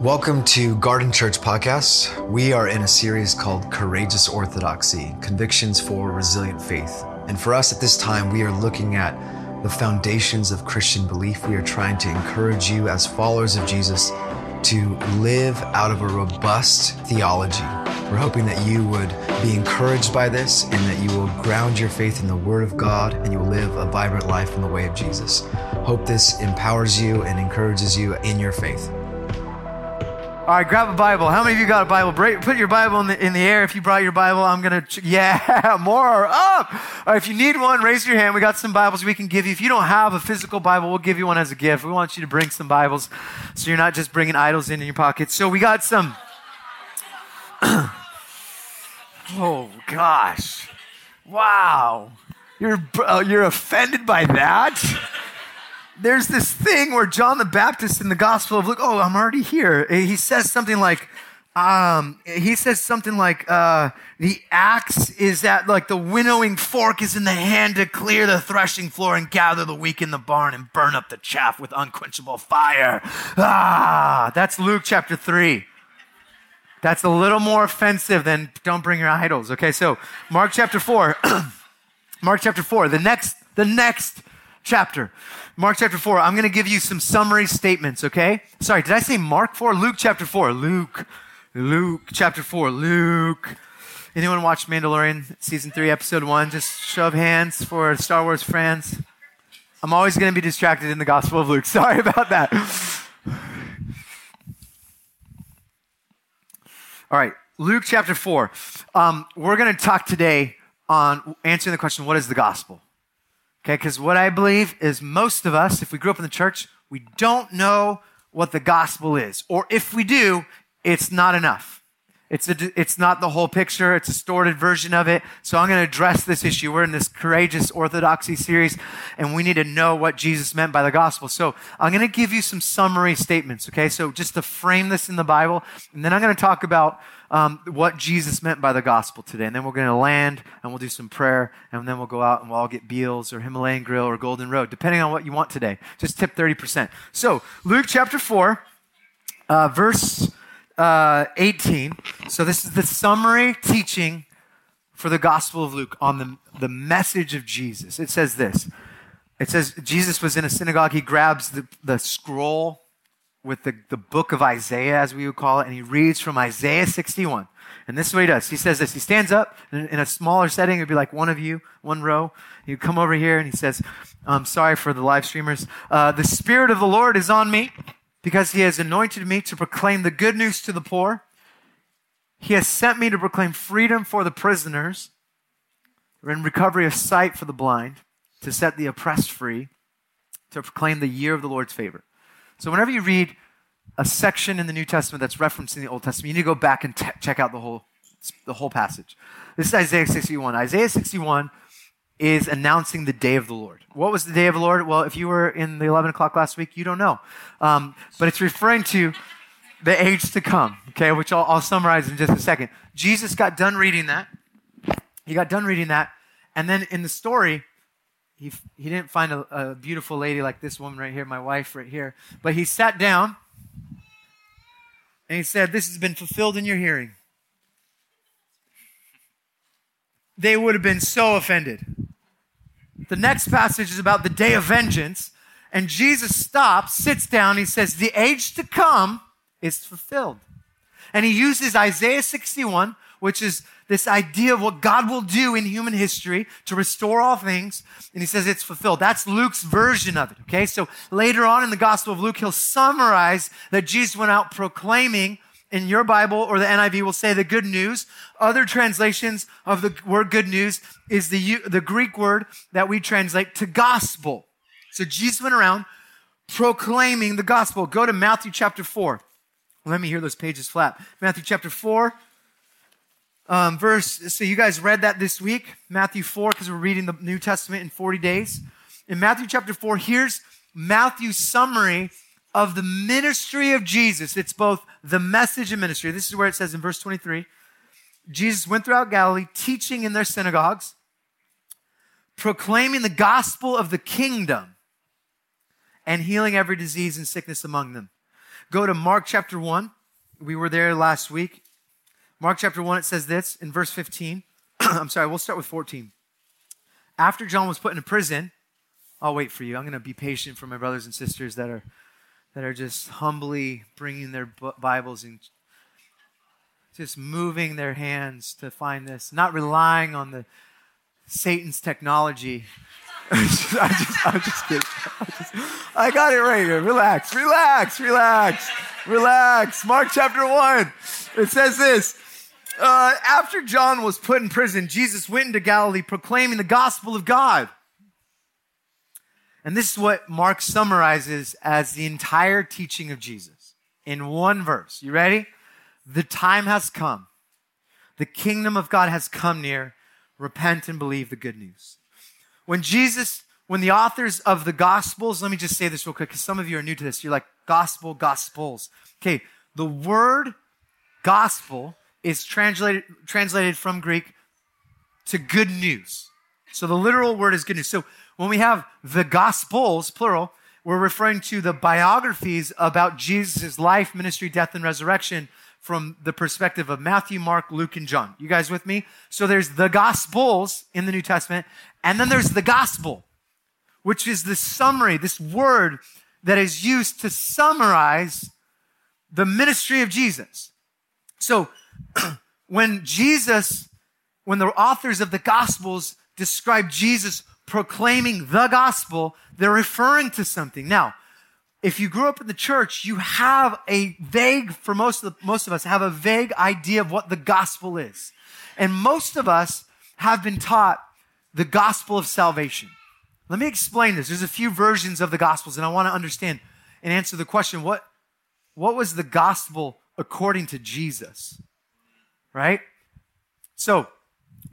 Welcome to Garden Church Podcast. We are in a series called Courageous Orthodoxy Convictions for Resilient Faith. And for us at this time, we are looking at the foundations of Christian belief. We are trying to encourage you as followers of Jesus to live out of a robust theology. We're hoping that you would be encouraged by this and that you will ground your faith in the Word of God and you will live a vibrant life in the way of Jesus. Hope this empowers you and encourages you in your faith. All right, grab a Bible. How many of you got a Bible? Put your Bible in the, in the air. If you brought your Bible, I'm going to, ch- yeah, more up. All right, if you need one, raise your hand. We got some Bibles we can give you. If you don't have a physical Bible, we'll give you one as a gift. We want you to bring some Bibles so you're not just bringing idols in, in your pockets. So we got some. oh, gosh. Wow. You're, uh, you're offended by that? There's this thing where John the Baptist in the Gospel of Luke, oh, I'm already here. He says something like, um, he says something like, uh, the axe is at, like, the winnowing fork is in the hand to clear the threshing floor and gather the wheat in the barn and burn up the chaff with unquenchable fire. Ah, that's Luke chapter 3. That's a little more offensive than don't bring your idols. Okay, so Mark chapter 4. Mark chapter 4, the next, the next chapter. Mark chapter 4. I'm going to give you some summary statements, okay? Sorry, did I say Mark 4? Luke chapter 4. Luke. Luke chapter 4. Luke. Anyone watch Mandalorian season 3 episode 1? Just shove hands for Star Wars fans. I'm always going to be distracted in the Gospel of Luke. Sorry about that. All right, Luke chapter 4. Um, we're going to talk today on answering the question what is the gospel? Okay, because what I believe is most of us, if we grew up in the church, we don't know what the gospel is. Or if we do, it's not enough. It's, a, it's not the whole picture. It's a distorted version of it. So I'm going to address this issue. We're in this courageous orthodoxy series, and we need to know what Jesus meant by the gospel. So I'm going to give you some summary statements, okay? So just to frame this in the Bible, and then I'm going to talk about um, what Jesus meant by the gospel today. And then we're going to land and we'll do some prayer and then we'll go out and we'll all get Beals or Himalayan Grill or Golden Road, depending on what you want today. Just tip 30%. So, Luke chapter 4, uh, verse uh, 18. So, this is the summary teaching for the Gospel of Luke on the, the message of Jesus. It says this. It says Jesus was in a synagogue. He grabs the, the scroll with the, the book of Isaiah, as we would call it, and he reads from Isaiah 61. And this is what he does. He says this. He stands up in, in a smaller setting. It'd be like one of you, one row. You come over here and he says, I'm sorry for the live streamers. Uh, the Spirit of the Lord is on me because he has anointed me to proclaim the good news to the poor. He has sent me to proclaim freedom for the prisoners and recovery of sight for the blind, to set the oppressed free, to proclaim the year of the Lord's favor. So whenever you read a section in the New Testament that's referenced in the Old Testament, you need to go back and check out the whole, the whole passage. This is Isaiah 61. Isaiah 61 is announcing the day of the Lord. What was the day of the Lord? Well, if you were in the 11 o'clock last week, you don't know. Um, but it's referring to the age to come, okay, which I'll, I'll summarize in just a second. Jesus got done reading that. He got done reading that. And then in the story, he, he didn't find a, a beautiful lady like this woman right here, my wife right here, but he sat down and he said, This has been fulfilled in your hearing. They would have been so offended. The next passage is about the day of vengeance, and Jesus stops, sits down, he says, The age to come is fulfilled. And he uses Isaiah 61, which is this idea of what God will do in human history to restore all things. And he says it's fulfilled. That's Luke's version of it. Okay. So later on in the Gospel of Luke, he'll summarize that Jesus went out proclaiming in your Bible or the NIV will say the good news. Other translations of the word good news is the, the Greek word that we translate to gospel. So Jesus went around proclaiming the gospel. Go to Matthew chapter 4. Let me hear those pages flap. Matthew chapter 4, um, verse. So you guys read that this week, Matthew 4, because we're reading the New Testament in 40 days. In Matthew chapter 4, here's Matthew's summary of the ministry of Jesus. It's both the message and ministry. This is where it says in verse 23 Jesus went throughout Galilee, teaching in their synagogues, proclaiming the gospel of the kingdom, and healing every disease and sickness among them. go to Mark chapter 1. We were there last week. Mark chapter 1, it says this in verse 15. I'm sorry, we'll start with 14. After John was put into prison, I'll wait for you. I'm going to be patient for my brothers and sisters that are that are just humbly bringing their Bibles and just moving their hands to find this, not relying on the Satan's technology. I just, I just, I'm just kidding. I, just, I got it right here. Relax, relax, relax, relax. Mark chapter 1. It says this. Uh, after John was put in prison, Jesus went into Galilee proclaiming the gospel of God. And this is what Mark summarizes as the entire teaching of Jesus in one verse. You ready? The time has come. The kingdom of God has come near. Repent and believe the good news. When Jesus, when the authors of the Gospels, let me just say this real quick because some of you are new to this. You're like, Gospel, Gospels. Okay, the word gospel is translated, translated from Greek to good news. So the literal word is good news. So when we have the Gospels, plural, we're referring to the biographies about Jesus' life, ministry, death, and resurrection from the perspective of Matthew, Mark, Luke, and John. You guys with me? So there's the Gospels in the New Testament, and then there's the Gospel, which is the summary, this word that is used to summarize the ministry of Jesus. So when Jesus, when the authors of the Gospels describe Jesus proclaiming the gospel, they're referring to something. Now, if you grew up in the church, you have a vague, for most of, the, most of us, have a vague idea of what the gospel is. And most of us have been taught the gospel of salvation. Let me explain this. There's a few versions of the gospels, and I want to understand and answer the question what, what was the gospel according to Jesus? Right? So,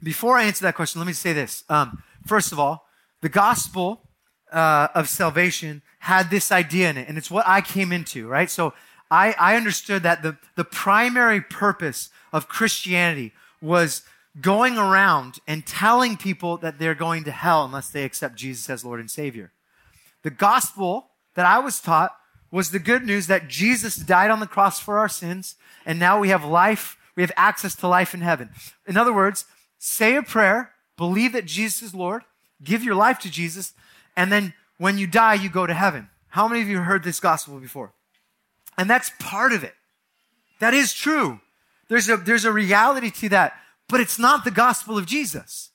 before I answer that question, let me say this. Um, first of all, the gospel uh, of salvation had this idea in it, and it's what I came into, right? So I, I understood that the, the primary purpose of Christianity was going around and telling people that they're going to hell unless they accept Jesus as Lord and Savior. The gospel that I was taught was the good news that Jesus died on the cross for our sins, and now we have life, we have access to life in heaven. In other words, say a prayer, believe that Jesus is Lord, give your life to Jesus, and then when you die, you go to heaven. How many of you heard this gospel before? And that's part of it. That is true. There's a, there's a reality to that, but it's not the gospel of Jesus.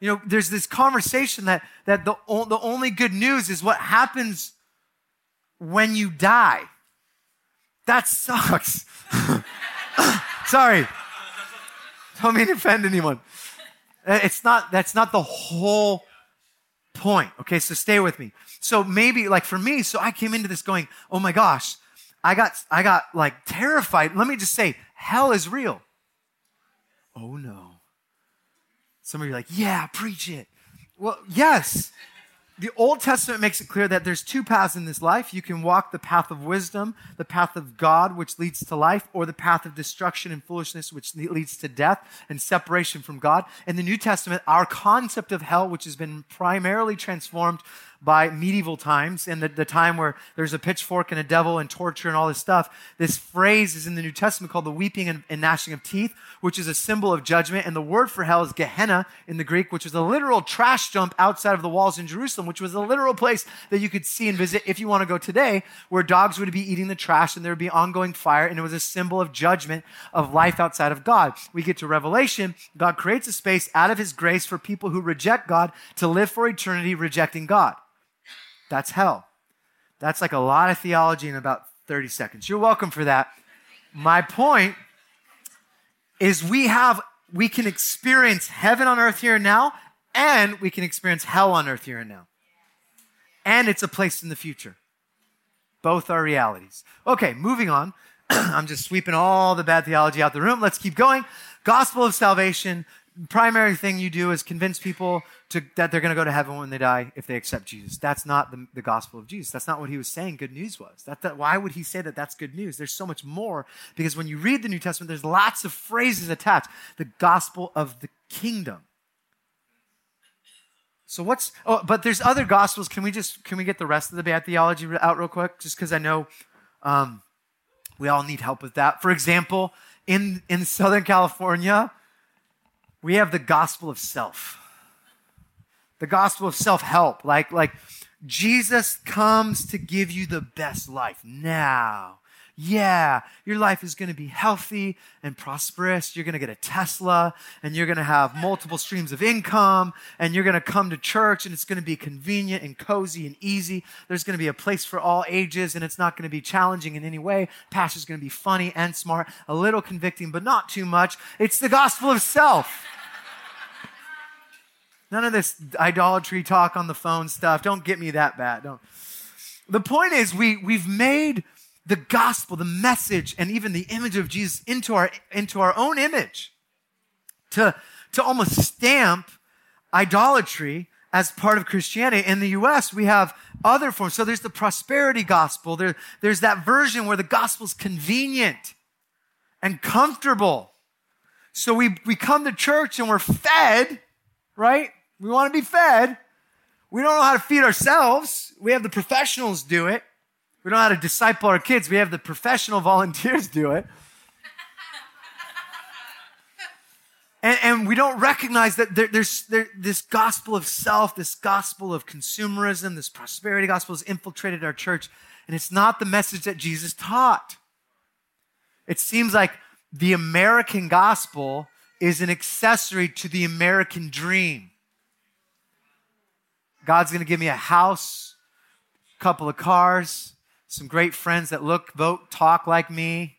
You know, there's this conversation that, that the, the only good news is what happens when you die. That sucks. Sorry. Don't mean to offend anyone. Uh, it's not, that's not the whole point. Okay, so stay with me. So maybe like for me, so I came into this going, oh my gosh, I got I got like terrified. Let me just say, hell is real. Oh no. Some of you are like, yeah, preach it. Well, yes, the Old Testament makes it clear that there's two paths in this life. You can walk the path of wisdom, the path of God, which leads to life, or the path of destruction and foolishness, which leads to death and separation from God. In the New Testament, our concept of hell, which has been primarily transformed by medieval times and the, the time where there's a pitchfork and a devil and torture and all this stuff. This phrase is in the New Testament called the weeping and, and gnashing of teeth, which is a symbol of judgment. And the word for hell is Gehenna in the Greek, which is a literal trash dump outside of the walls in Jerusalem, which was a literal place that you could see and visit if you want to go today, where dogs would be eating the trash and there would be ongoing fire. And it was a symbol of judgment of life outside of God. We get to Revelation. God creates a space out of his grace for people who reject God to live for eternity rejecting God. That's hell. That's like a lot of theology in about 30 seconds. You're welcome for that. My point is we have, we can experience heaven on earth here and now, and we can experience hell on earth here and now. And it's a place in the future. Both are realities. Okay, moving on. I'm just sweeping all the bad theology out the room. Let's keep going. Gospel of salvation, primary thing you do is convince people to, that they're going to go to heaven when they die if they accept Jesus. That's not the, the gospel of Jesus. That's not what he was saying good news was. That, that, why would he say that that's good news? There's so much more because when you read the New Testament, there's lots of phrases attached. The gospel of the kingdom. So what's, oh, but there's other gospels. Can we just, can we get the rest of the bad theology out real quick? Just because I know Um, we all need help with that. For example, in, in Southern California, we have the gospel of self. The gospel of self help. Like, like Jesus comes to give you the best life now. Yeah, your life is going to be healthy and prosperous. You're going to get a Tesla and you're going to have multiple streams of income and you're going to come to church and it's going to be convenient and cozy and easy. There's going to be a place for all ages and it's not going to be challenging in any way. Pastor's going to be funny and smart, a little convicting, but not too much. It's the gospel of self. None of this idolatry talk on the phone stuff. Don't get me that bad. Don't. The point is, we, we've made the gospel, the message, and even the image of Jesus into our, into our own image to, to almost stamp idolatry as part of Christianity. In the US, we have other forms. So there's the prosperity gospel. There, there's that version where the gospel's convenient and comfortable. So we, we come to church and we're fed, right? We want to be fed. We don't know how to feed ourselves. We have the professionals do it. We don't know how to disciple our kids. We have the professional volunteers do it. And, and we don't recognize that there, there's there, this gospel of self, this gospel of consumerism, this prosperity gospel has infiltrated our church. And it's not the message that Jesus taught. It seems like the American gospel is an accessory to the American dream. God's going to give me a house, a couple of cars, some great friends that look, vote, talk like me.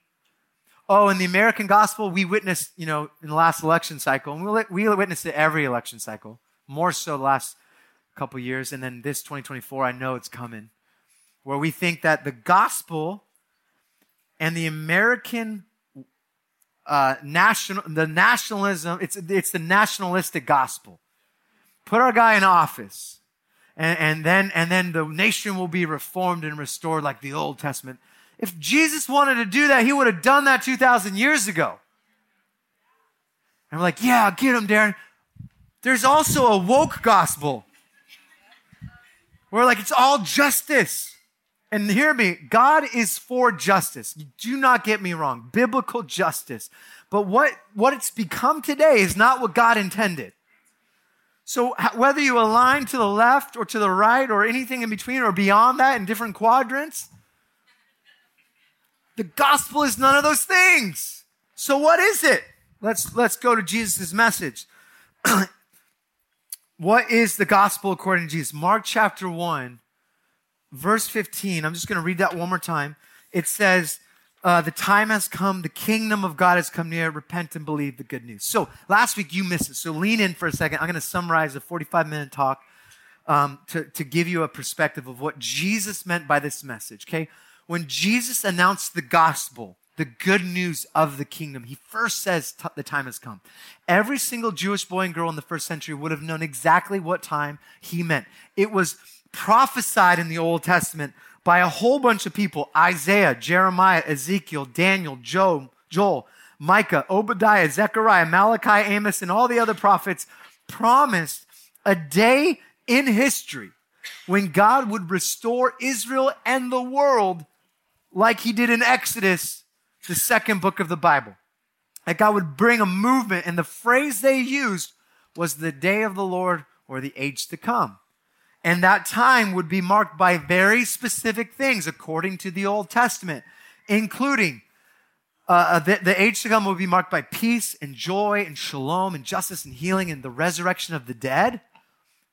Oh, in the American gospel, we witnessed, you know, in the last election cycle, and we, witnessed it every election cycle, more so the last couple years. And then this 2024, I know it's coming, where we think that the gospel and the American uh, national, the nationalism, it's, it's the nationalistic gospel. Put our guy in office and, and, then, and then the nation will be reformed and restored like the Old Testament. If Jesus wanted to do that, he would have done that 2,000 years ago. And we're like, yeah, get him, Darren. There's also a woke gospel. Where like it's all justice. And hear me, God is for justice. Do not get me wrong. Biblical justice. But what, what it's become today is not what God intended. So whether you align to the left or to the right or anything in between or beyond that in different quadrants, the gospel is none of those things. So what is it? Let's let's go to Jesus' message. what is the gospel according to Jesus? Mark chapter 1, verse 15. I'm just going to read that one more time. It says, uh, the time has come. The kingdom of God has come near. Repent and believe the good news. So last week you missed it. So lean in for a second. I'm going to summarize a 45 minute talk um, to, to give you a perspective of what Jesus meant by this message. Okay. When Jesus announced the gospel, the good news of the kingdom, he first says t- the time has come. Every single Jewish boy and girl in the first century would have known exactly what time he meant. It was prophesied in the Old Testament by a whole bunch of people Isaiah, Jeremiah, Ezekiel, Daniel, Job, Joel, Micah, Obadiah, Zechariah, Malachi, Amos, and all the other prophets promised a day in history when God would restore Israel and the world like he did in Exodus, the second book of the Bible. That God would bring a movement, and the phrase they used was the day of the Lord or the age to come. And that time would be marked by very specific things according to the Old Testament, including uh, uh, the, the age to come will be marked by peace and joy and shalom and justice and healing and the resurrection of the dead,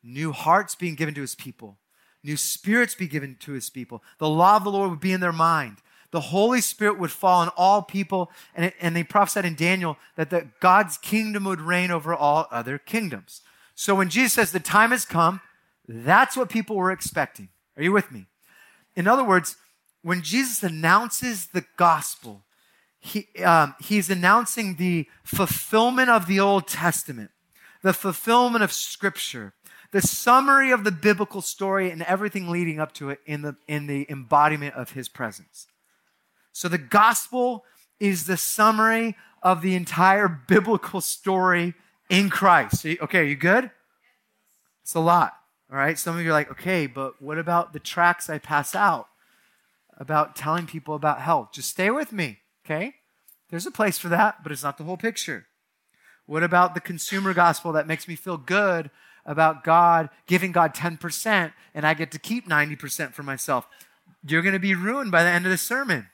new hearts being given to his people, new spirits be given to his people. The law of the Lord would be in their mind. The Holy Spirit would fall on all people. And, it, and they prophesied in Daniel that the, God's kingdom would reign over all other kingdoms. So when Jesus says the time has come, that's what people were expecting. Are you with me? In other words, when Jesus announces the gospel, he, um, he's announcing the fulfillment of the Old Testament, the fulfillment of Scripture, the summary of the biblical story and everything leading up to it in the, in the embodiment of his presence. So the gospel is the summary of the entire biblical story in Christ. Okay, are you good? It's a lot. All right. Some of you are like, okay, but what about the tracks I pass out? about telling people about health. Just stay with me, okay? There's a place for that, but it's not the whole picture. What about the consumer gospel that makes me feel good about God giving God 10% and I get to keep 90% for myself? You're going to be ruined by the end of the sermon.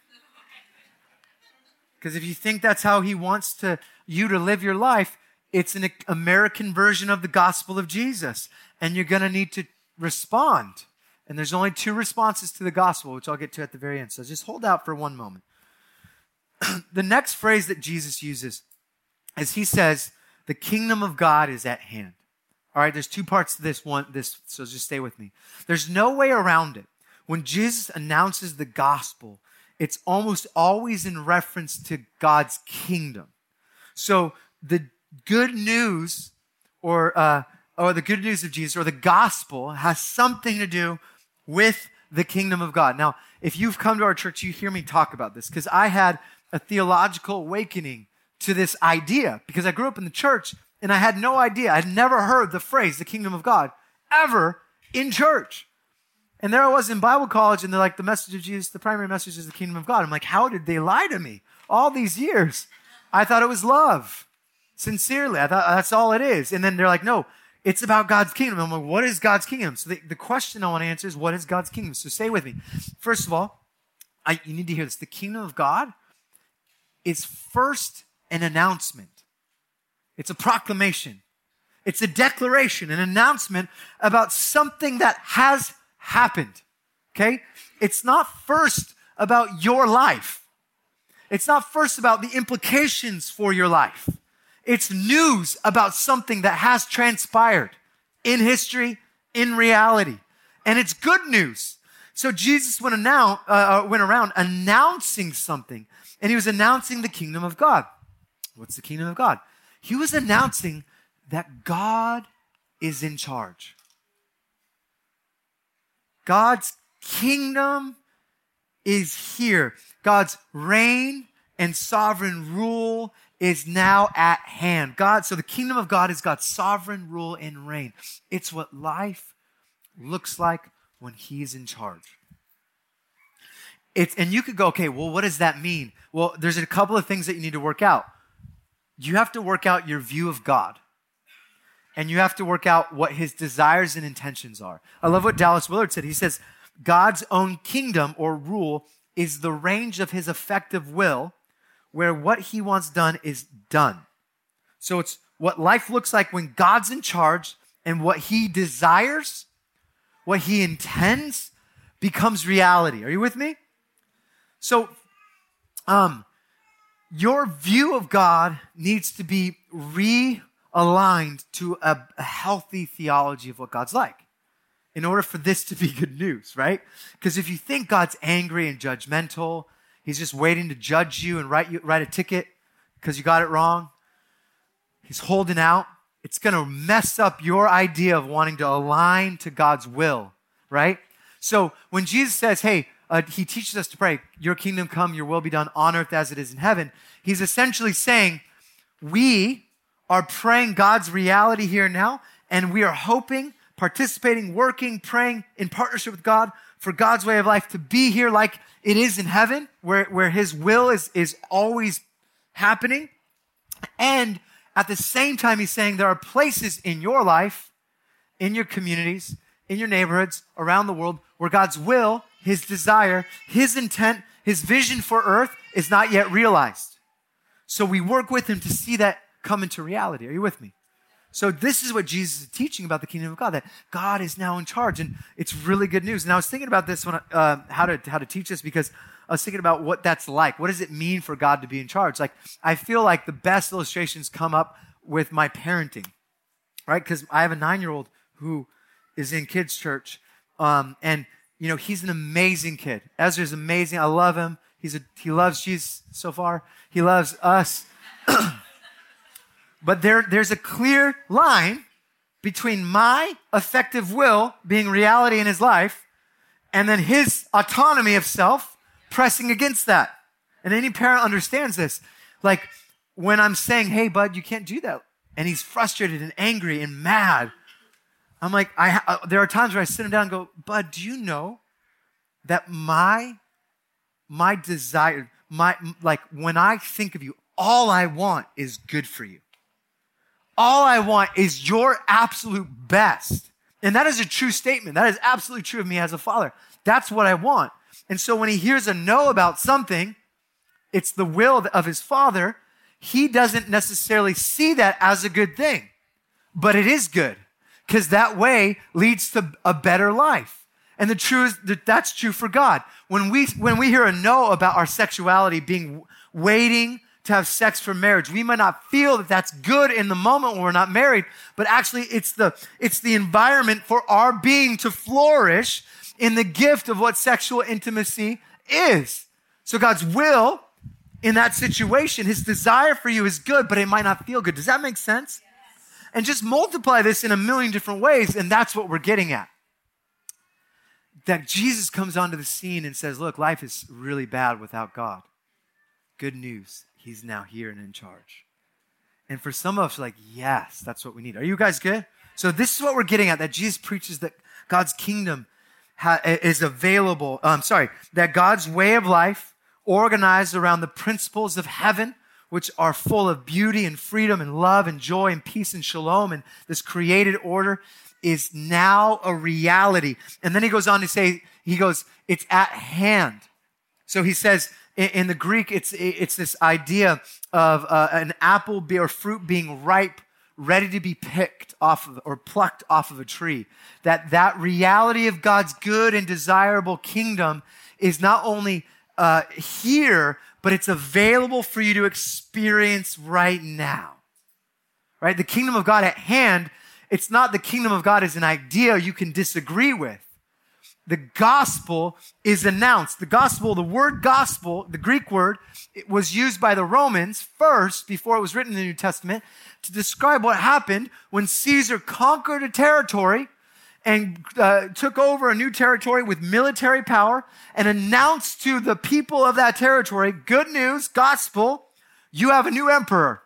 Because if you think that's how he wants to you to live your life, it's an American version of the gospel of Jesus. And you're going to need to respond. And there's only two responses to the gospel, which I'll get to at the very end. So just hold out for one moment. the next phrase that Jesus uses as he says, the kingdom of God is at hand. All right, there's two parts to this one, this, so just stay with me. There's no way around it. When Jesus announces the gospel, it's almost always in reference to God's kingdom. So the good news or, uh, or the good news of Jesus or the gospel has something to do with the kingdom of God. Now, if you've come to our church, you hear me talk about this because I had a theological awakening to this idea because I grew up in the church and I had no idea. I'd never heard the phrase the kingdom of God ever in church. And there I was in Bible college and they're like, the message of Jesus, the primary message is the kingdom of God. I'm like, how did they lie to me all these years? I thought it was love. Sincerely. I thought that's all it is. And then they're like, no, it's about God's kingdom. I'm like, what is God's kingdom? So the, the question I want to answer is, what is God's kingdom? So stay with me. First of all, I, you need to hear this. The kingdom of God is first an announcement. It's a proclamation. It's a declaration, an announcement about something that has happened. Okay? It's not first about your life. It's not first about the implications for your life. It's news about something that has transpired in history, in reality. And it's good news. So Jesus went, annou- uh, uh went around announcing something, and he was announcing the kingdom of God. What's the kingdom of God? He was announcing that God is in charge. God's kingdom is here. God's reign and sovereign rule is now at hand. God, so the kingdom of God is God's sovereign rule and reign. It's what life looks like when He's in charge. It's, and you could go, okay, well, what does that mean? Well, there's a couple of things that you need to work out. You have to work out your view of God. And you have to work out what his desires and intentions are. I love what Dallas Willard said. He says, God's own kingdom or rule is the range of his effective will where what he wants done is done. So it's what life looks like when God's in charge and what he desires, what he intends becomes reality. Are you with me? So, um, your view of God needs to be realigned to a, a healthy theology of what God's like in order for this to be good news, right? Because if you think God's angry and judgmental He's just waiting to judge you and write you write a ticket because you got it wrong. He's holding out. It's going to mess up your idea of wanting to align to God's will, right? So when Jesus says, "Hey," uh, he teaches us to pray, "Your kingdom come, your will be done on earth as it is in heaven." He's essentially saying, we are praying God's reality here now, and we are hoping, participating, working, praying in partnership with God for God's way of life to be here like it is in heaven, where, where his will is, is always happening. And at the same time, he's saying there are places in your life, in your communities, in your neighborhoods, around the world, where God's will, his desire, his intent, his vision for earth is not yet realized. So we work with him to see that come into reality. Are you with me? So this is what Jesus is teaching about the kingdom of God, that God is now in charge. And it's really good news. And I was thinking about this when, uh, how to, how to teach this because I was thinking about what that's like. What does it mean for God to be in charge? Like, I feel like the best illustrations come up with my parenting, right? Because I have a nine year old who is in kids' church. Um, and, you know, he's an amazing kid. Ezra's amazing. I love him. He's a, he loves Jesus so far. He loves us. But there, there's a clear line between my effective will being reality in his life and then his autonomy of self pressing against that. And any parent understands this. Like when I'm saying, hey, bud, you can't do that. And he's frustrated and angry and mad. I'm like, I, uh, there are times where I sit him down and go, bud, do you know that my my desire, my, like when I think of you, all I want is good for you. All I want is your absolute best. And that is a true statement. That is absolutely true of me as a father. That's what I want. And so when he hears a no about something, it's the will of his father. He doesn't necessarily see that as a good thing, but it is good because that way leads to a better life. And the truth is that that's true for God. When we, when we hear a no about our sexuality being waiting to have sex for marriage. We might not feel that that's good in the moment when we're not married, but actually it's the, it's the environment for our being to flourish in the gift of what sexual intimacy is. So God's will in that situation, his desire for you is good, but it might not feel good. Does that make sense? Yes. And just multiply this in a million different ways, and that's what we're getting at. That Jesus comes onto the scene and says, Look, life is really bad without God. Good news. He's now here and in charge. And for some of us, like, yes, that's what we need. Are you guys good? So this is what we're getting at, that Jesus preaches that God's kingdom ha- is available. I'm um, sorry, that God's way of life, organized around the principles of heaven, which are full of beauty and freedom and love and joy and peace and shalom and this created order is now a reality. And then he goes on to say, he goes, it's at hand. So he says, in, the Greek, it's, it's this idea of uh, an apple or fruit being ripe, ready to be picked off of, or plucked off of a tree. That that reality of God's good and desirable kingdom is not only uh, here, but it's available for you to experience right now. Right? The kingdom of God at hand, it's not the kingdom of God as an idea you can disagree with the gospel is announced. The gospel, the word gospel, the Greek word, it was used by the Romans first before it was written in the New Testament to describe what happened when Caesar conquered a territory and uh, took over a new territory with military power and announced to the people of that territory good news, gospel, you have a new emperor.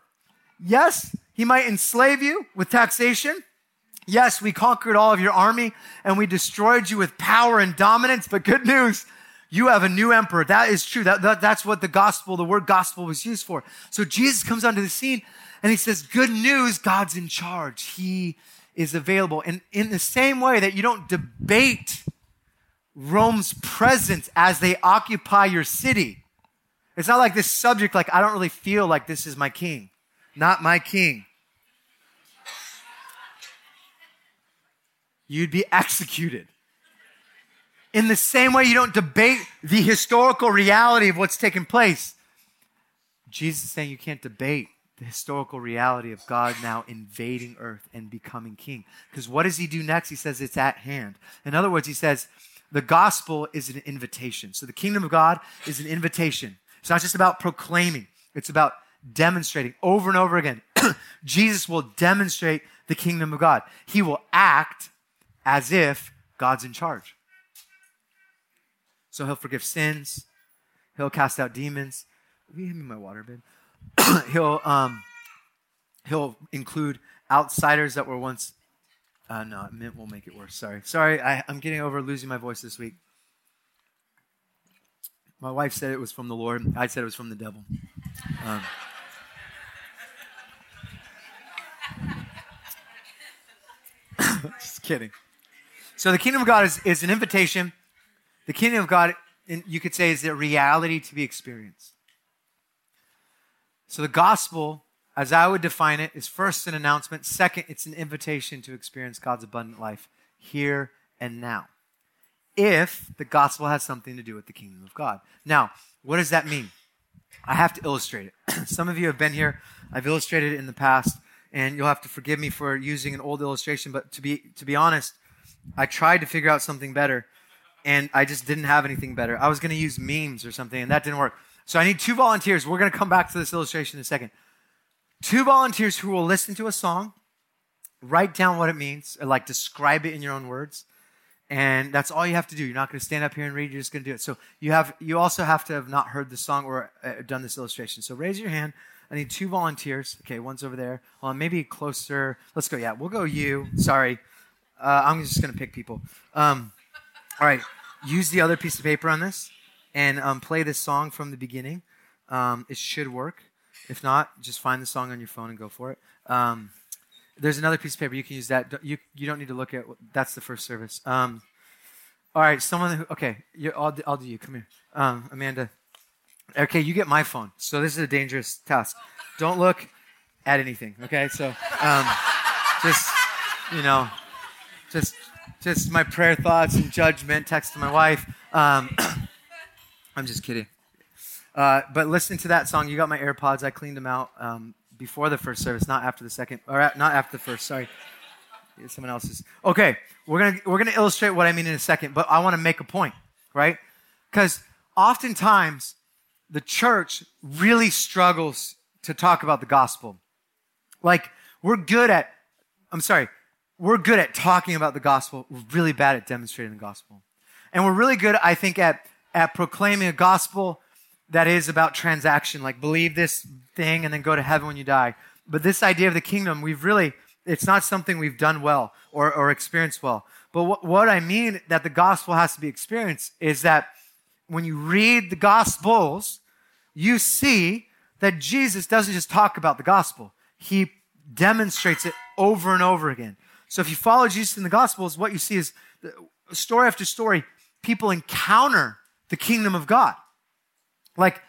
Yes, he might enslave you with taxation. Yes, we conquered all of your army and we destroyed you with power and dominance, but good news, you have a new emperor. That is true. That, that, that's what the gospel, the word gospel was used for. So Jesus comes onto the scene and he says, good news, God's in charge. He is available. And in the same way that you don't debate Rome's presence as they occupy your city, it's not like this subject, like, I don't really feel like this is my king. Not my king. You'd be executed. In the same way, you don't debate the historical reality of what's taken place. Jesus is saying you can't debate the historical reality of God now invading earth and becoming king. Because what does he do next? He says it's at hand. In other words, he says the gospel is an invitation. So the kingdom of God is an invitation. It's not just about proclaiming, it's about demonstrating over and over again. Jesus will demonstrate the kingdom of God. He will act as if God's in charge. So he'll forgive sins, he'll cast out demons. Will you hand me my water, babe? he'll um, he'll include outsiders that were once. Uh, no, mint will make it worse. Sorry, sorry. I, I'm getting over losing my voice this week. My wife said it was from the Lord. I said it was from the devil. Um, just kidding. So the kingdom of God is, is an invitation. The kingdom of God, you could say, is a reality to be experienced. So the gospel, as I would define it, is first an announcement. Second, it's an invitation to experience God's abundant life here and now. If the gospel has something to do with the kingdom of God. Now, what does that mean? I have to illustrate it. Some of you have been here. I've illustrated it in the past, and you'll have to forgive me for using an old illustration, but to be, to be honest, I tried to figure out something better, and I just didn't have anything better. I was going to use memes or something, and that didn't work. So I need two volunteers. We're going to come back to this illustration in a second. Two volunteers who will listen to a song, write down what it means, or like describe it in your own words. And that's all you have to do. You're not going to stand up here and read. You're just going to do it. So you have, you also have to have not heard the song or uh, done this illustration. So raise your hand. I need two volunteers. Okay, one's over there. Well, maybe closer. Let's go. Yeah, we'll go you. Sorry. Uh, I'm just going to pick people. Um, all right. Use the other piece of paper on this. and um, play this song from the beginning. Um, it should work. If not, just find the song on your phone and go for it. Um, there's another piece of paper you can use. That you you don't need to look at. That's the first service. Um, all right, someone who okay, I'll I'll do you. Come here, um, Amanda. Okay, you get my phone. So this is a dangerous task. Don't look at anything. Okay, so just you know, just just my prayer thoughts and judgment. Text to my wife. Um, I'm just kidding. Uh, but listening to that song, you got my AirPods. I cleaned them out um, before the first service, not after the second, or not after the first. Sorry, someone else's. Okay, we're gonna we're gonna illustrate what I mean in a second, but I want to make a point, right? Because oftentimes the church really struggles to talk about the gospel. Like we're good at, I'm sorry, we're good at talking about the gospel. We're really bad at demonstrating the gospel, and we're really good, I think, at at proclaiming a gospel that is about transaction, like believe this thing and then go to heaven when you die. But this idea of the kingdom, we've really, it's not something we've done well or, or experienced well. But what, what I mean that the gospel has to be experienced is that when you read the gospels, you see that Jesus doesn't just talk about the gospel, he demonstrates it over and over again. So if you follow Jesus in the gospels, what you see is story after story, people encounter the kingdom of God. Like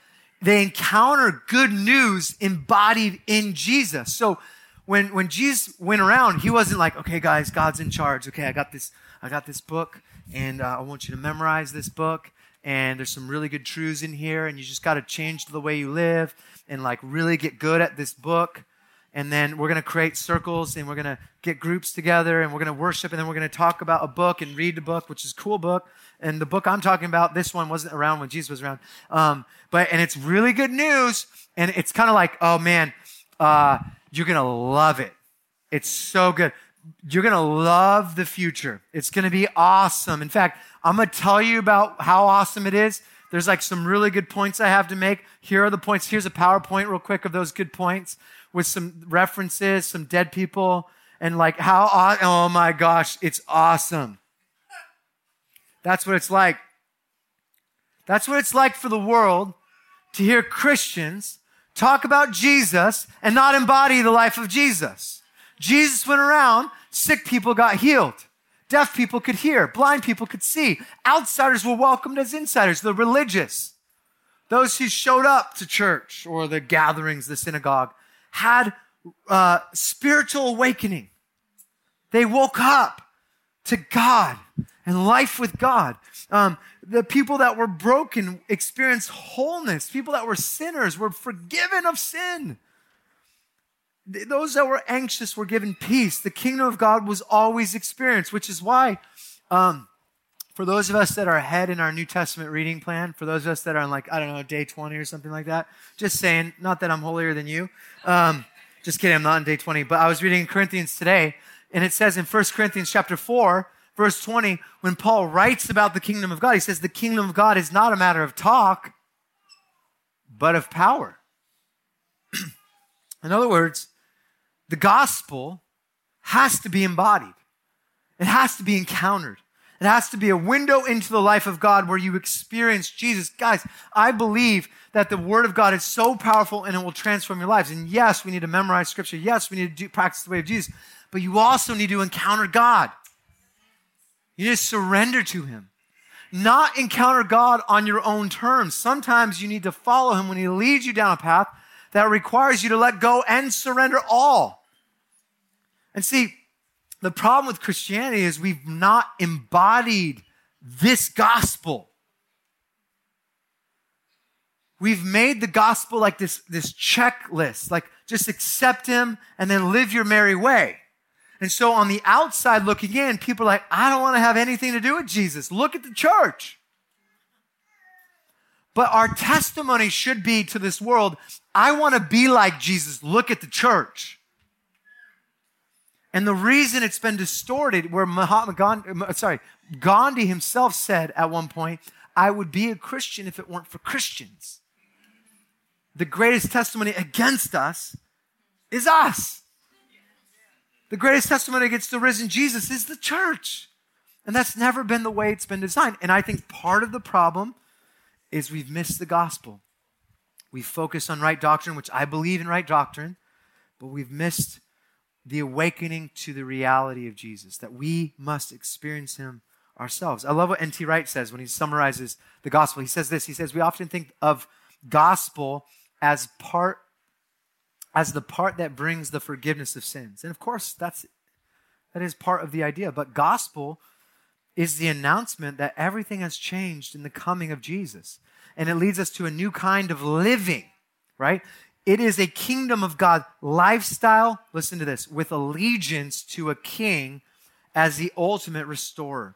they encounter good news embodied in Jesus. So when, when Jesus went around, he wasn't like, okay, guys, God's in charge. Okay, I got this, I got this book and uh, I want you to memorize this book. And there's some really good truths in here and you just got to change the way you live and like really get good at this book. And then we're going to create circles and we're going to get groups together and we're going to worship and then we're going to talk about a book and read the book, which is cool book. And the book I'm talking about, this one wasn't around when Jesus was around. Um, but, and it's really good news. And it's kind of like, oh man, uh, you're going to love it. It's so good. You're going to love the future. It's going to be awesome. In fact, I'm going to tell you about how awesome it is. There's like some really good points I have to make. Here are the points. Here's a PowerPoint real quick of those good points with some references, some dead people, and like how, oh my gosh, it's awesome. That's what it's like. That's what it's like for the world to hear Christians talk about Jesus and not embody the life of Jesus. Jesus went around, sick people got healed. Deaf people could hear, blind people could see. Outsiders were welcomed as insiders, the religious. Those who showed up to church or the gatherings, the synagogue, had uh, spiritual awakening. They woke up to God and life with God. Um, the people that were broken experienced wholeness. People that were sinners were forgiven of sin. Those that were anxious were given peace. The kingdom of God was always experienced, which is why, um, for those of us that are ahead in our New Testament reading plan, for those of us that are on like, I don't know, day 20 or something like that, just saying, not that I'm holier than you. Um, just kidding, I'm not on day 20, but I was reading Corinthians today, and it says in 1 Corinthians chapter 4, verse 20, when Paul writes about the kingdom of God, he says, The kingdom of God is not a matter of talk, but of power. In other words, the gospel has to be embodied, it has to be encountered. It has to be a window into the life of God where you experience Jesus. Guys, I believe that the Word of God is so powerful and it will transform your lives. And yes, we need to memorize Scripture. Yes, we need to do, practice the way of Jesus. But you also need to encounter God. You need to surrender to Him. Not encounter God on your own terms. Sometimes you need to follow Him when He leads you down a path that requires you to let go and surrender all. And see, the problem with Christianity is we've not embodied this gospel. We've made the gospel like this, this checklist, like just accept him and then live your merry way. And so on the outside looking in, people are like, I don't want to have anything to do with Jesus. Look at the church. But our testimony should be to this world, I want to be like Jesus. Look at the church. And the reason it's been distorted, where Mahatma Gandhi, uh, sorry, Gandhi himself said at one point, I would be a Christian if it weren't for Christians. The greatest testimony against us is us. The greatest testimony against the risen Jesus is the church. And that's never been the way it's been designed. And I think part of the problem is we've missed the gospel. We focus on right doctrine, which I believe in right doctrine, but we've missed the awakening to the reality of Jesus, that we must experience him ourselves. I love what N.T. Wright says when he summarizes the gospel. He says this He says, We often think of gospel as part as the part that brings the forgiveness of sins. And of course, that's that is part of the idea. But gospel is the announcement that everything has changed in the coming of Jesus. And it leads us to a new kind of living, right? It is a kingdom of God lifestyle, listen to this, with allegiance to a king as the ultimate restorer.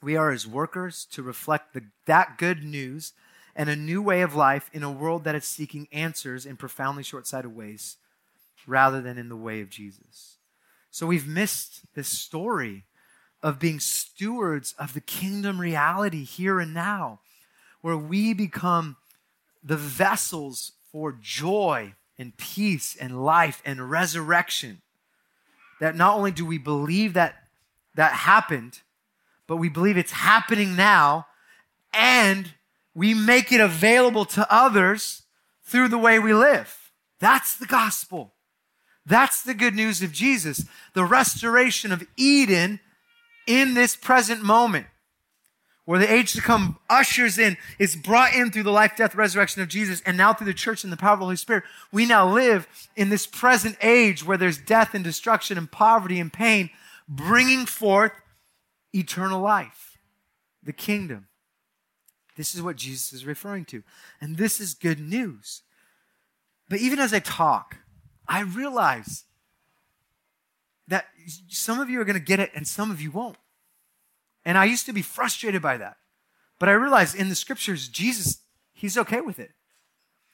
We are his workers to reflect the, that good news and a new way of life in a world that is seeking answers in profoundly short sighted ways rather than in the way of Jesus. So we've missed this story of being stewards of the kingdom reality here and now, where we become the vessels for joy and peace and life and resurrection. That not only do we believe that that happened, but we believe it's happening now, and we make it available to others through the way we live. That's the gospel. That's the good news of Jesus, the restoration of Eden in this present moment. Where the age to come ushers in, is brought in through the life, death, resurrection of Jesus, and now through the church and the power of the Holy Spirit. We now live in this present age where there's death and destruction and poverty and pain, bringing forth eternal life, the kingdom. This is what Jesus is referring to. And this is good news. But even as I talk, I realize that some of you are going to get it and some of you won't. And I used to be frustrated by that. But I realized in the scriptures, Jesus, he's okay with it.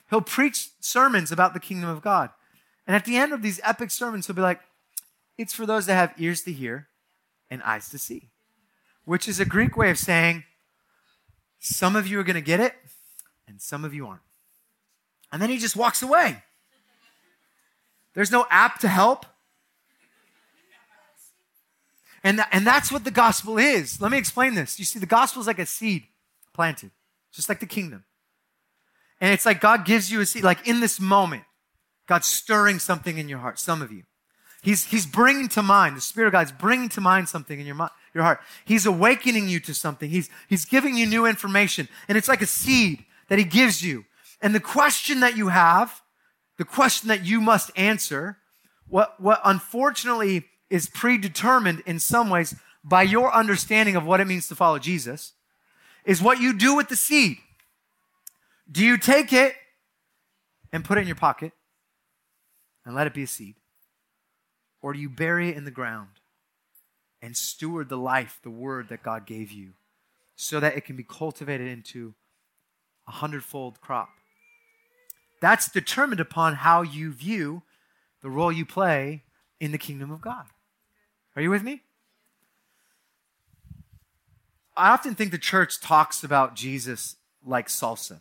He'll preach sermons about the kingdom of God. And at the end of these epic sermons, he'll be like, it's for those that have ears to hear and eyes to see which is a Greek way of saying some of you are going to get it and some of you aren't. And then he just walks away. There's no app to help. And, th- and that's what the gospel is. Let me explain this. You see, the gospel is like a seed planted, just like the kingdom. And it's like God gives you a seed, like in this moment, God's stirring something in your heart, some of you. He's, he's bringing to mind, the Spirit of God's bringing to mind something in your mind your heart. He's awakening you to something. He's, he's giving you new information. And it's like a seed that he gives you. And the question that you have, the question that you must answer, what, what unfortunately is predetermined in some ways by your understanding of what it means to follow Jesus, is what you do with the seed. Do you take it and put it in your pocket and let it be a seed? Or do you bury it in the ground and steward the life, the word that God gave you, so that it can be cultivated into a hundredfold crop. That's determined upon how you view the role you play in the kingdom of God. Are you with me? I often think the church talks about Jesus like salsa.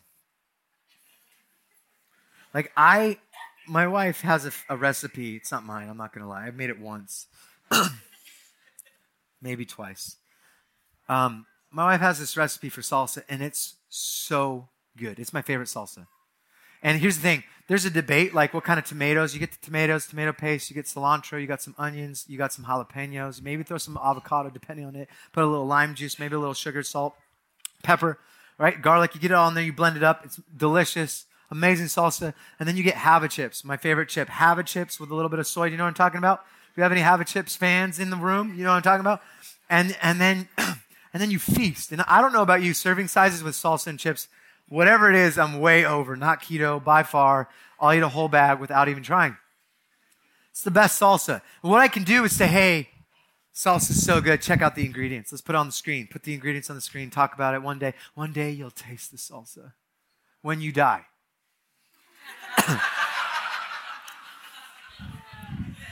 Like, I, my wife has a, a recipe. It's not mine, I'm not going to lie. I've made it once. maybe twice. Um, my wife has this recipe for salsa, and it's so good. It's my favorite salsa. And here's the thing there's a debate like what kind of tomatoes. You get the tomatoes, tomato paste, you get cilantro, you got some onions, you got some jalapenos, maybe throw some avocado depending on it, put a little lime juice, maybe a little sugar, salt, pepper, right? Garlic, you get it all in there, you blend it up. It's delicious, amazing salsa. And then you get Hava chips, my favorite chip. Hava chips with a little bit of soy. You know what I'm talking about? Do you have any Hava chips fans in the room? You know what I'm talking about? And, and then, and then you feast. And I don't know about you, serving sizes with salsa and chips, whatever it is, I'm way over. Not keto by far. I'll eat a whole bag without even trying. It's the best salsa. What I can do is say, hey, salsa is so good. Check out the ingredients. Let's put it on the screen. Put the ingredients on the screen. Talk about it one day. One day you'll taste the salsa when you die.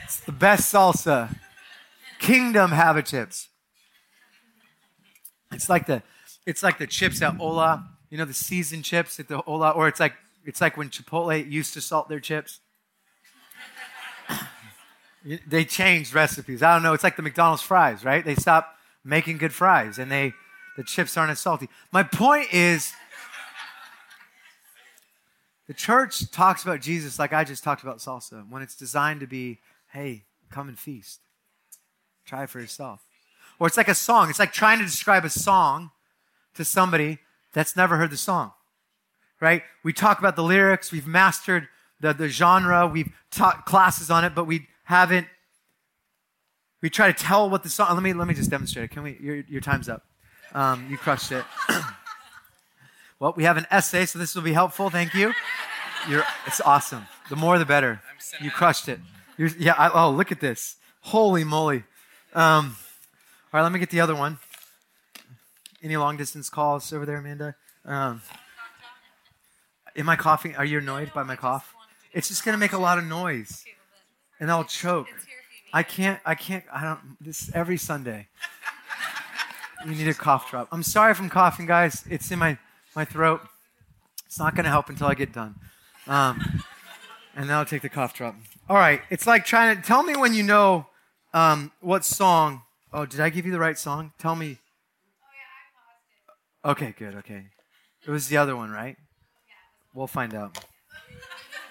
it's the best salsa. Kingdom Hava chips. It's like the it's like the chips at Ola, you know, the seasoned chips at the Ola, or it's like it's like when Chipotle used to salt their chips. they changed recipes. I don't know. It's like the McDonald's fries, right? They stopped making good fries, and they the chips aren't as salty. My point is, The church talks about Jesus like I just talked about salsa when it's designed to be, hey, come and feast. Try for yourself. Or it's like a song. It's like trying to describe a song to somebody that's never heard the song, right? We talk about the lyrics, we've mastered the, the genre, we've taught classes on it, but we haven't. We try to tell what the song. Let me let me just demonstrate it. Can we? Your, your time's up. Um, you crushed it. well, we have an essay, so this will be helpful. Thank you. You're, it's awesome. The more, the better. You crushed it. You're, yeah. I, oh, look at this. Holy moly. Um, all right, let me get the other one. Any long distance calls over there, Amanda? Um, am I coughing? Are you annoyed by my cough? It's just going to make a lot of noise, and I'll choke. I can't. I can't. I don't. This every Sunday. You need a cough drop. I'm sorry if I'm coughing, guys. It's in my my throat. It's not going to help until I get done. Um, and then I'll take the cough drop. All right. It's like trying to tell me when you know um, what song. Oh, did I give you the right song? Tell me. Okay, good. Okay. It was the other one, right? We'll find out.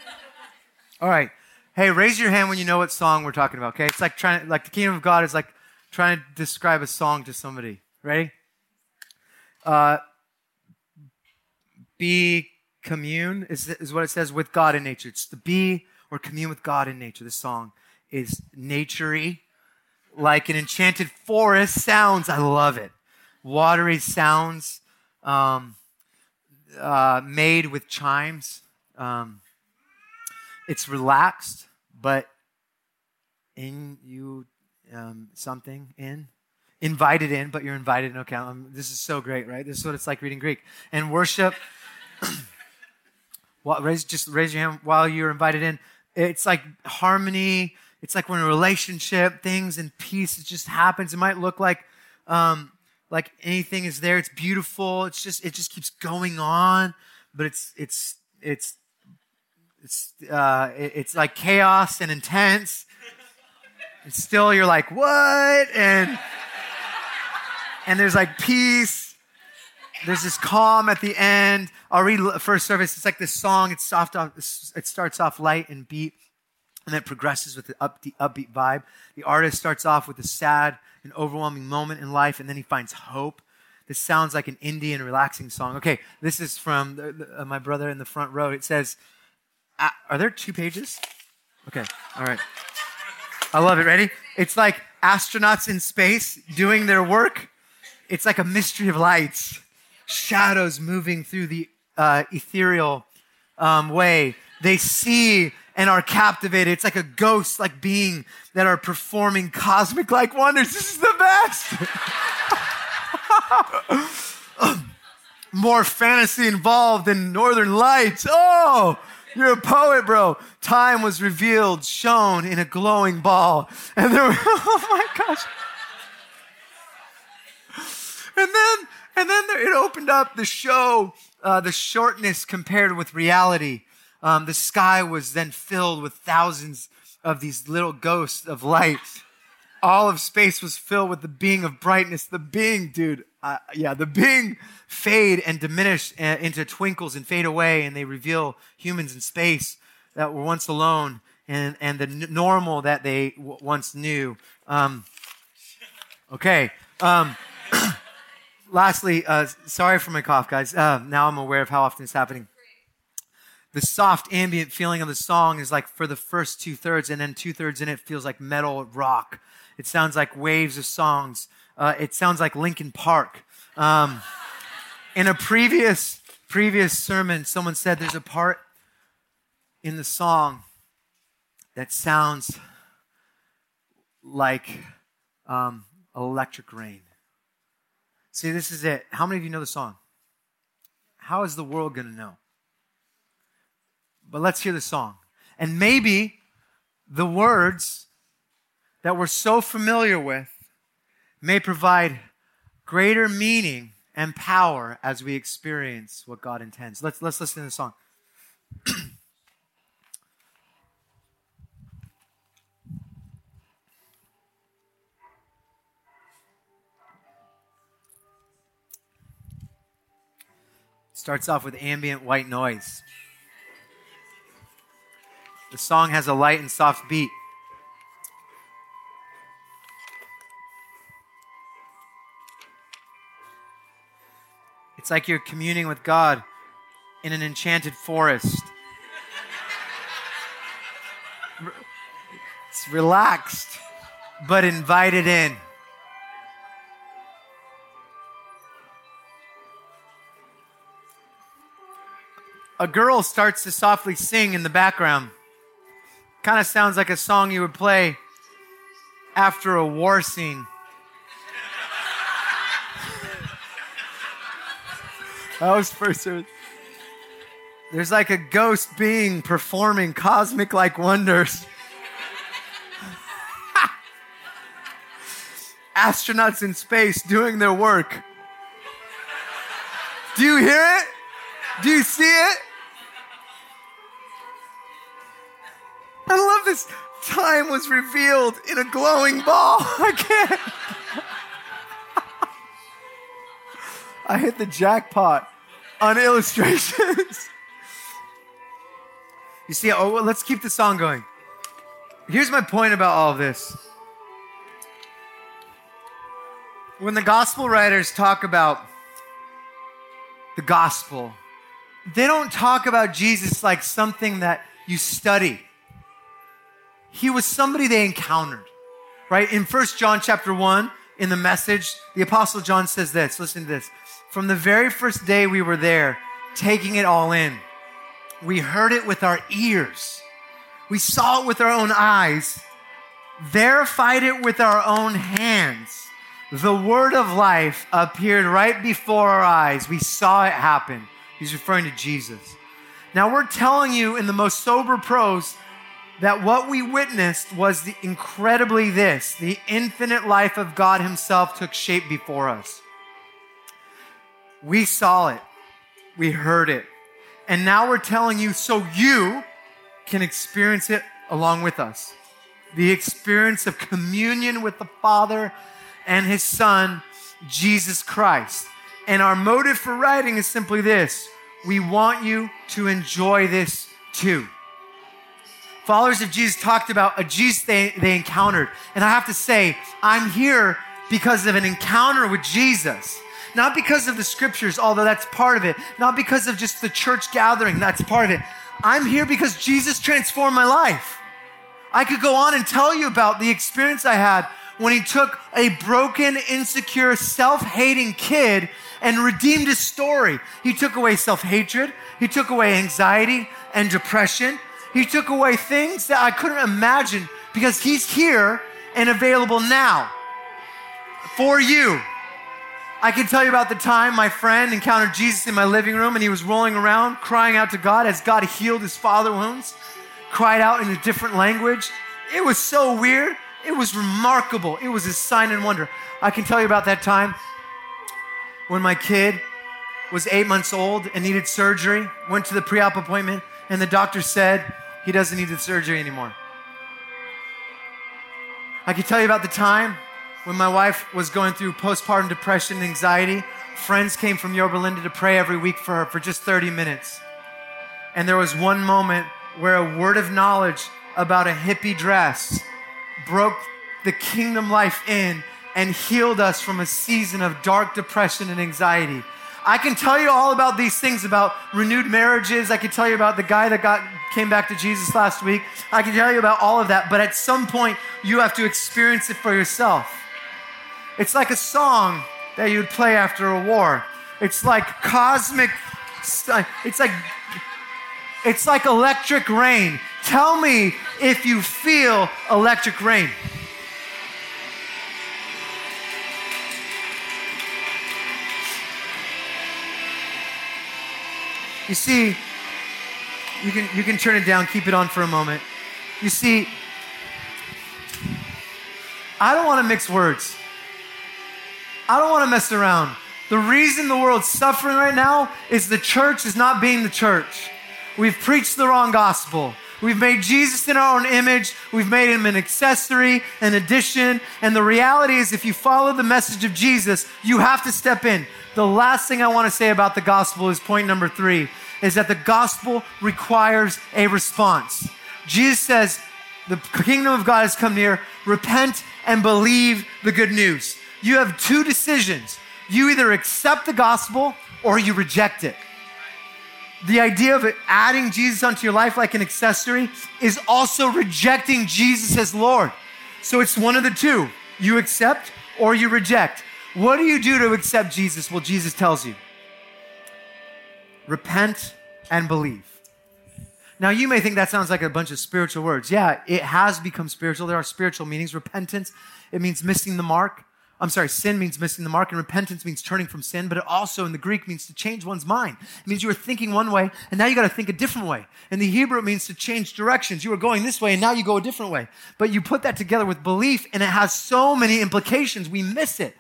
All right. Hey, raise your hand when you know what song we're talking about, okay? It's like trying like the kingdom of God is like trying to describe a song to somebody. Ready? Uh be commune is, is what it says with God in nature. It's to be or commune with God in nature. This song is naturey, like an enchanted forest sounds. I love it. Watery sounds, um, uh, made with chimes. Um, it's relaxed, but in you um, something in invited in, but you're invited in. Okay, um, this is so great, right? This is what it's like reading Greek and worship. raise, just raise your hand while you're invited in. It's like harmony. It's like when a relationship, things and peace, it just happens. It might look like um, like anything is there. It's beautiful. It's just it just keeps going on, but it's it's it's it's uh, it's like chaos and intense. And still, you're like, what? And and there's like peace. There's this calm at the end. I'll read first service. It's like this song. It's soft. Off, It starts off light and beat, and then it progresses with the upbeat, upbeat vibe. The artist starts off with a sad and overwhelming moment in life, and then he finds hope. This sounds like an Indian relaxing song. Okay, this is from the, the, uh, my brother in the front row. It says, "Are there two pages?" Okay, all right. I love it. Ready? It's like astronauts in space doing their work. It's like a mystery of lights, shadows moving through the uh, ethereal um, way. They see and are captivated. It's like a ghost like being that are performing cosmic like wonders. This is the best. More fantasy involved than Northern Lights. Oh, you're a poet, bro. Time was revealed, shown in a glowing ball. And there were, oh my gosh. And then, and then it opened up the show, uh, the shortness compared with reality. Um, the sky was then filled with thousands of these little ghosts of light. All of space was filled with the being of brightness. The being, dude, uh, yeah, the being fade and diminish uh, into twinkles and fade away, and they reveal humans in space that were once alone and, and the normal that they w- once knew. Um, okay. Um, lastly, uh, sorry for my cough, guys. Uh, now I'm aware of how often it's happening the soft ambient feeling of the song is like for the first two thirds, and then two thirds in it feels like metal rock. It sounds like waves of songs. Uh, it sounds like Linkin Park. Um, in a previous previous sermon, someone said there's a part in the song that sounds like um, electric rain. See, this is it. How many of you know the song? How is the world going to know? But let's hear the song. And maybe the words that we're so familiar with may provide greater meaning and power as we experience what God intends. Let's, let's listen to the song. Starts off with ambient white noise. The song has a light and soft beat. It's like you're communing with God in an enchanted forest. It's relaxed, but invited in. A girl starts to softly sing in the background. Kind of sounds like a song you would play after a war scene. that was first. There's like a ghost being performing cosmic like wonders. Astronauts in space doing their work. Do you hear it? Do you see it? Time was revealed in a glowing ball. I can't. I hit the jackpot on illustrations. You see, oh, well, let's keep the song going. Here's my point about all of this. When the gospel writers talk about the gospel, they don't talk about Jesus like something that you study. He was somebody they encountered, right? In First John chapter 1, in the message, the apostle John says this, listen to this. From the very first day we were there, taking it all in, we heard it with our ears. We saw it with our own eyes, verified it with our own hands. The word of life appeared right before our eyes. We saw it happen. He's referring to Jesus. Now we're telling you in the most sober prose that what we witnessed was the incredibly this the infinite life of God Himself took shape before us. We saw it, we heard it, and now we're telling you so you can experience it along with us. The experience of communion with the Father and His Son, Jesus Christ. And our motive for writing is simply this we want you to enjoy this too followers of Jesus talked about a Jesus they, they encountered. And I have to say, I'm here because of an encounter with Jesus. Not because of the scriptures, although that's part of it. Not because of just the church gathering, that's part of it. I'm here because Jesus transformed my life. I could go on and tell you about the experience I had when he took a broken, insecure, self hating kid and redeemed his story. He took away self hatred, he took away anxiety and depression, he took away things that I couldn't imagine because He's here and available now for you. I can tell you about the time my friend encountered Jesus in my living room and he was rolling around crying out to God as God healed his father wounds, cried out in a different language. It was so weird. It was remarkable. It was a sign and wonder. I can tell you about that time when my kid was eight months old and needed surgery, went to the pre op appointment, and the doctor said he doesn't need the surgery anymore. I can tell you about the time when my wife was going through postpartum depression and anxiety. Friends came from Yorba Linda to pray every week for her for just 30 minutes. And there was one moment where a word of knowledge about a hippie dress broke the kingdom life in and healed us from a season of dark depression and anxiety. I can tell you all about these things about renewed marriages. I can tell you about the guy that got came back to Jesus last week. I can tell you about all of that, but at some point you have to experience it for yourself. It's like a song that you'd play after a war. It's like cosmic it's like it's like electric rain. Tell me if you feel electric rain. You see, you can, you can turn it down, keep it on for a moment. You see, I don't want to mix words. I don't want to mess around. The reason the world's suffering right now is the church is not being the church. We've preached the wrong gospel. We've made Jesus in our own image. We've made him an accessory, an addition. And the reality is, if you follow the message of Jesus, you have to step in. The last thing I want to say about the gospel is point number three is that the gospel requires a response. Jesus says, the kingdom of God has come near. Repent and believe the good news. You have two decisions. You either accept the gospel or you reject it. The idea of adding Jesus onto your life like an accessory is also rejecting Jesus as Lord. So it's one of the two. You accept or you reject. What do you do to accept Jesus? Well, Jesus tells you repent and believe. Now, you may think that sounds like a bunch of spiritual words. Yeah, it has become spiritual. There are spiritual meanings. Repentance, it means missing the mark. I'm sorry, sin means missing the mark, and repentance means turning from sin, but it also in the Greek means to change one's mind. It means you were thinking one way, and now you got to think a different way. In the Hebrew, it means to change directions. You were going this way, and now you go a different way. But you put that together with belief, and it has so many implications, we miss it.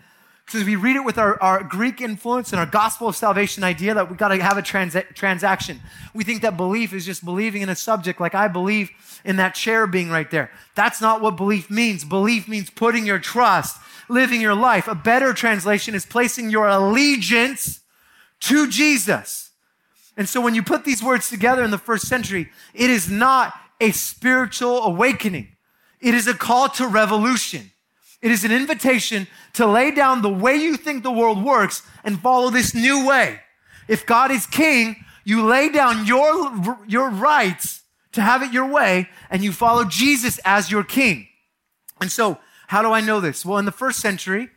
Because we read it with our, our Greek influence and our gospel of salvation idea that we got to have a trans- transaction. We think that belief is just believing in a subject, like I believe in that chair being right there. That's not what belief means. Belief means putting your trust, living your life. A better translation is placing your allegiance to Jesus. And so when you put these words together in the first century, it is not a spiritual awakening. It is a call to revolution. It is an invitation to lay down the way you think the world works and follow this new way. If God is king, you lay down your, your rights to have it your way and you follow Jesus as your king. And so, how do I know this? Well, in the first century,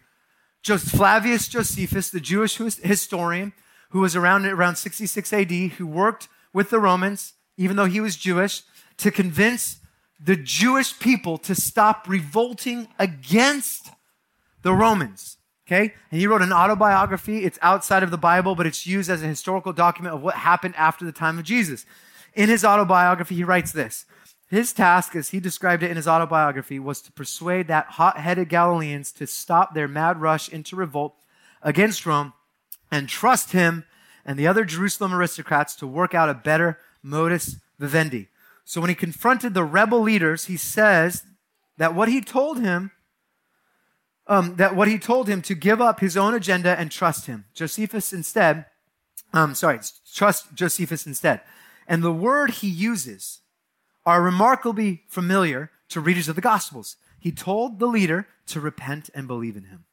Flavius Josephus, the Jewish historian, who was around around 66 AD, who worked with the Romans, even though he was Jewish, to convince the Jewish people to stop revolting against the Romans. Okay? And he wrote an autobiography. It's outside of the Bible, but it's used as a historical document of what happened after the time of Jesus. In his autobiography, he writes this His task, as he described it in his autobiography, was to persuade that hot headed Galileans to stop their mad rush into revolt against Rome and trust him and the other Jerusalem aristocrats to work out a better modus vivendi. So when he confronted the rebel leaders, he says that what he told him, um, that what he told him to give up his own agenda and trust him. Josephus instead, um, sorry, trust Josephus instead. And the word he uses are remarkably familiar to readers of the Gospels. He told the leader to repent and believe in him.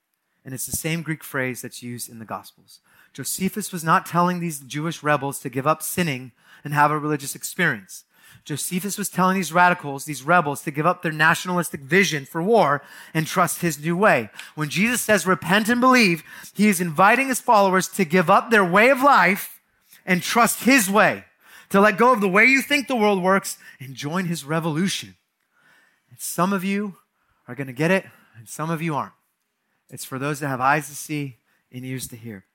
And it's the same Greek phrase that's used in the Gospels. Josephus was not telling these Jewish rebels to give up sinning and have a religious experience. Josephus was telling these radicals, these rebels, to give up their nationalistic vision for war and trust his new way. When Jesus says repent and believe, he is inviting his followers to give up their way of life and trust his way, to let go of the way you think the world works and join his revolution. And some of you are going to get it, and some of you aren't. It's for those that have eyes to see and ears to hear.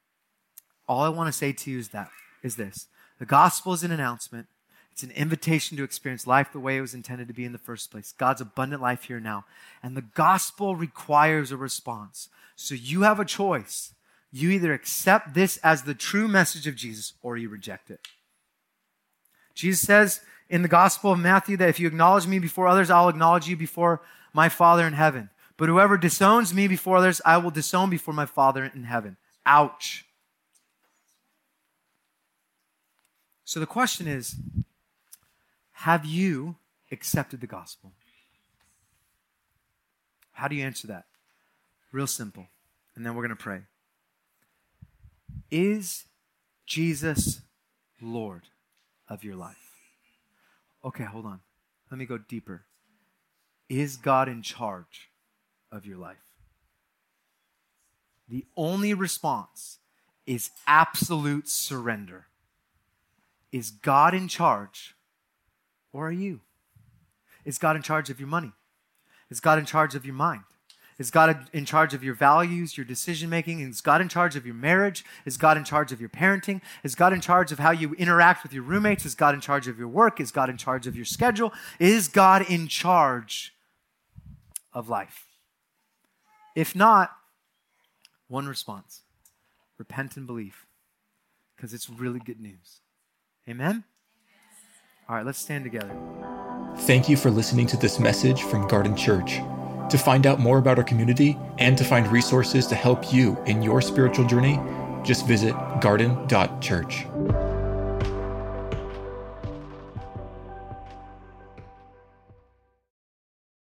All I want to say to you is that is this. The gospel is an announcement it's an invitation to experience life the way it was intended to be in the first place God's abundant life here now. And the gospel requires a response. So you have a choice. You either accept this as the true message of Jesus or you reject it. Jesus says in the Gospel of Matthew that if you acknowledge me before others, I'll acknowledge you before my Father in heaven. But whoever disowns me before others, I will disown before my Father in heaven. Ouch. So the question is have you accepted the gospel? How do you answer that? Real simple. And then we're going to pray. Is Jesus Lord of your life? Okay, hold on. Let me go deeper. Is God in charge of your life? The only response is absolute surrender. Is God in charge or are you? Is God in charge of your money? Is God in charge of your mind? Is God in charge of your values, your decision making? Is God in charge of your marriage? Is God in charge of your parenting? Is God in charge of how you interact with your roommates? Is God in charge of your work? Is God in charge of your schedule? Is God in charge of life? If not, one response repent and believe, because it's really good news. Amen? All right, let's stand together. Thank you for listening to this message from Garden Church. To find out more about our community and to find resources to help you in your spiritual journey, just visit garden.church.